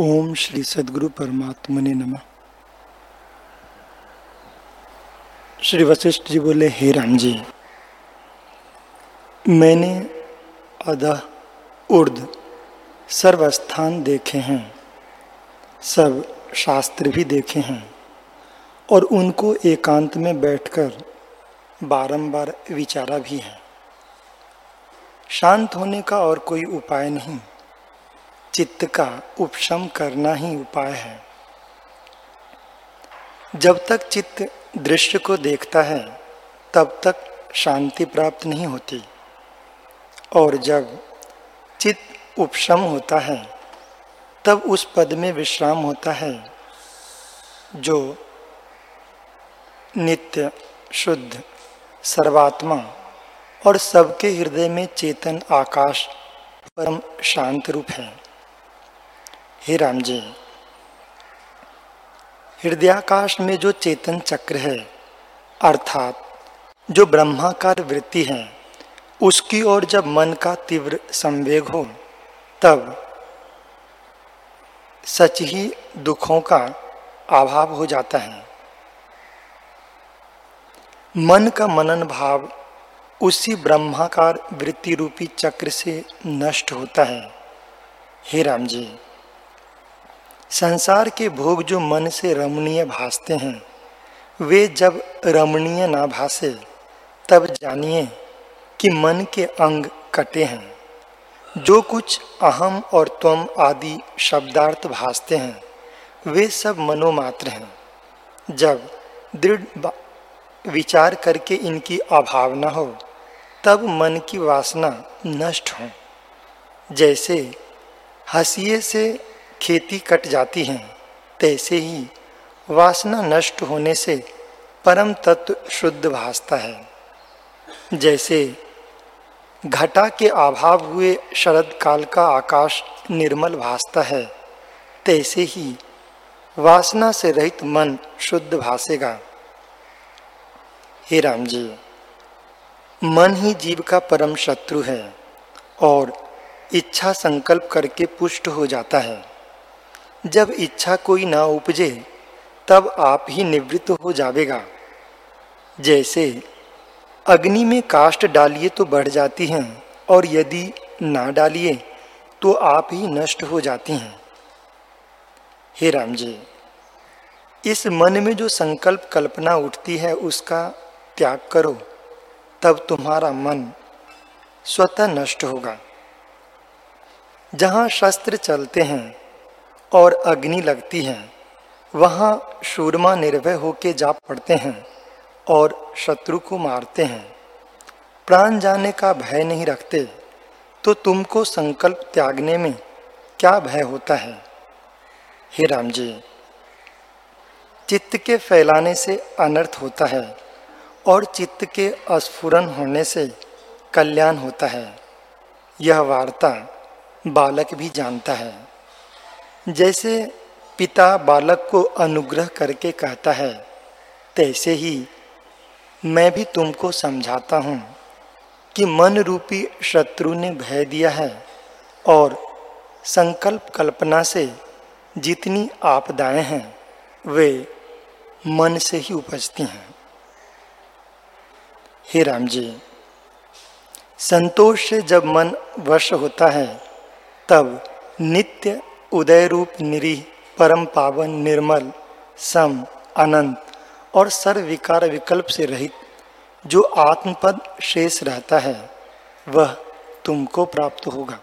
ओम श्री सदगुरु परमात्मा ने नमः। श्री वशिष्ठ जी बोले, हे राम जी, मैंने अधः उर्द सर्वस्थान देखे हैं, सब शास्त्र भी देखे हैं, और उनको एकांत में बैठकर बारंबार विचारा भी है। शांत होने का और कोई उपाय नहीं। चित्त का उपशम करना ही उपाय है। जब तक चित्त दृश्य को देखता है, तब तक शांति प्राप्त नहीं होती। और जब चित्त उपशम होता है, तब उस पद में विश्राम होता है, जो नित्य, शुद्ध, सर्वात्मा और सबके हृदय में चेतन आकाश परम शांत रूप है। हे राम जी, हृदयाकाश में जो चेतन चक्र है, अर्थात जो ब्रह्माकार वृत्ति है, उसकी ओर जब मन का तीव्र संवेग हो, तब सच ही दुखों का अभाव हो जाता है। मन का मनन भाव उसी ब्रह्माकार वृत्ति रूपी चक्र से नष्ट होता है। हे राम जी संसार के भोग जो मन से रमणीय भासते हैं, वे जब रमणीय ना भासे, तब जानिए कि मन के अंग कटे हैं। जो कुछ अहम और त्वम आदि शब्दार्थ भासते हैं, वे सब मनोमात्र हैं। जब दृढ़ विचार करके इनकी अभावना हो, तब मन की वासना नष्ट हो। जैसे हसीिए से खेती कट जाती है, तैसे ही वासना नष्ट होने से परम तत्व शुद्ध भासता है। जैसे घटा के अभाव हुए शरद काल का आकाश निर्मल भासता है, तैसे ही वासना से रहित मन शुद्ध भासेगा। हे राम जी, मन ही जीव का परम शत्रु है और इच्छा संकल्प करके पुष्ट हो जाता है। जब इच्छा कोई ना उपजे, तब आप ही निवृत्त हो जाएगा जैसे, अग्नि में काष्ट डालिए तो बढ़ जाती हैं, और यदि ना डालिए तो आप ही नष्ट हो जाती हैं। हे राम जी इस मन में जो संकल्प कल्पना उठती है, उसका त्याग करो, तब तुम्हारा मन स्वतः नष्ट होगा। जहाँ शस्त्र चलते हैं और अग्नि लगती है। वहाँ शूरमा निर्भय होके जा पड़ते हैं और शत्रु को मारते हैं। प्राण जाने का भय नहीं रखते तो तुमको संकल्प त्यागने में क्या भय होता है? हे राम जी चित्त के फैलाने से अनर्थ होता है और चित्त के अस्फुरन होने से कल्याण होता है। यह वार्ता बालक भी जानता है। जैसे पिता बालक को अनुग्रह करके कहता है, तैसे ही मैं भी तुमको समझाता हूँ कि मन रूपी शत्रु ने भय दिया है और संकल्प कल्पना से जितनी आपदाएँ हैं, वे मन से ही उपजती हैं। हे राम जी, संतोष से जब मन वश होता है, तब नित्य उदय रूप निरीह परम पावन, निर्मल, सम, अनंत और सर्व विकार विकल्प से रहित जो आत्मपद शेष रहता है, वह तुमको प्राप्त होगा।